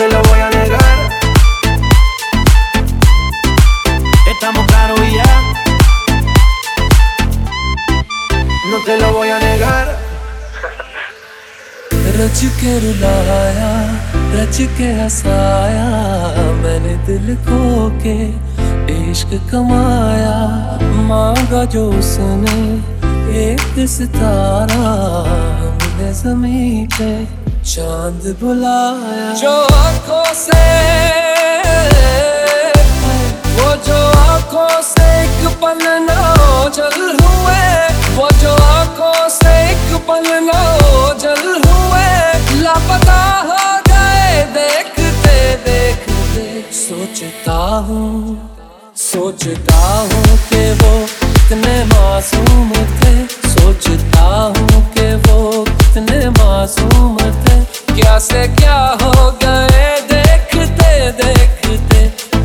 te lo voy a negar. Estamos claros y ya. No te lo voy a negar. रच के रुलाया रच के हंसाया मैंने दिल को के इश्क कमाया मांगा जो उसने एक सितारा हमने जमीन पे चाँद बुलाया। जो आँखों से वो जो आँखों से एक पल ना जल हुए। वो जो आँखों से एक पल ना जल हुए। लापता हो गए देखते देखते। सोचता हूँ सोचता हूँ कि वो कितने मासूम थे। सोचता हूँ कि वो कितने मासूम थे। क्या से क्या हो गए? देखते देखते।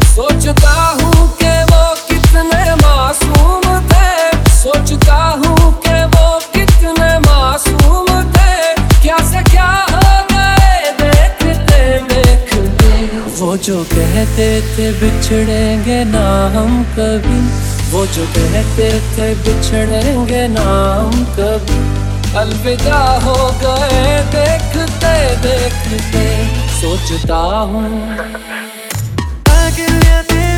सोचता हूँ कि वो कितने मासूम थे। सोचता हूँ कि वो कितने मासूम थे। क्या से क्या हो गए? देखते देखते। वो जो कहते थे, बिछड़ेंगे ना हम कभी। वो जो कहते थे, बिछड़ेंगे ना हम कभी। अलविदा हो गए देखते देखते सोचता हूँ। quería tener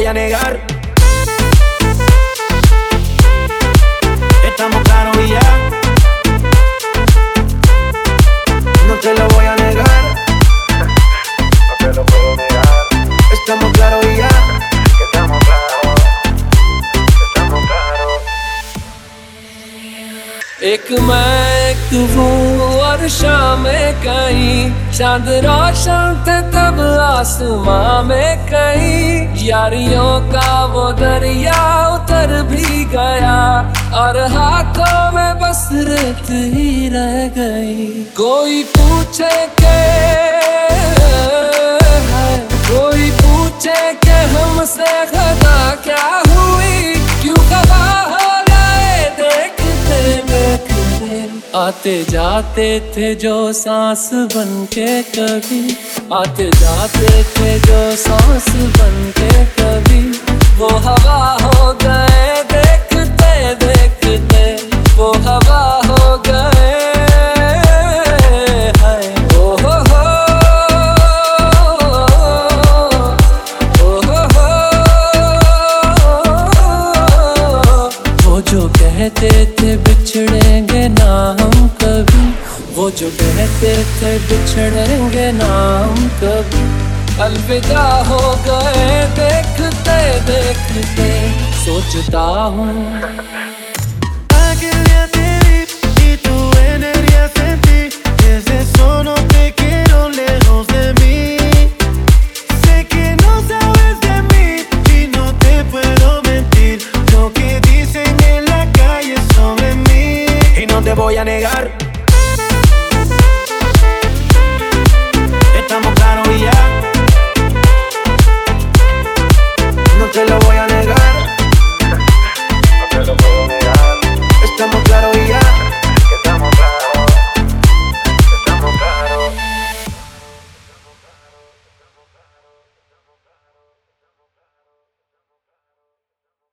y एक मैं वो और शाम कहीं। चाँद रोशन थे तब आसमां में कहीं। यारियों का वो दरिया उतर भी गया और हाथों में बस रेत ही रह गई। कोई पूछे के है, कोई पूछे के हमसे खता क्या आते जाते थे जो सांस बन के कभी। आते जाते थे जो सांस बन के कभी। कहते थे बिछड़ेंगे ना हम कभी। वो जो कहते थे बिछड़ेंगे ना हम कभी। अलविदा हो गए देखते देखते, सोचता हूँ negar. Estamos claros y ya. No te lo voy a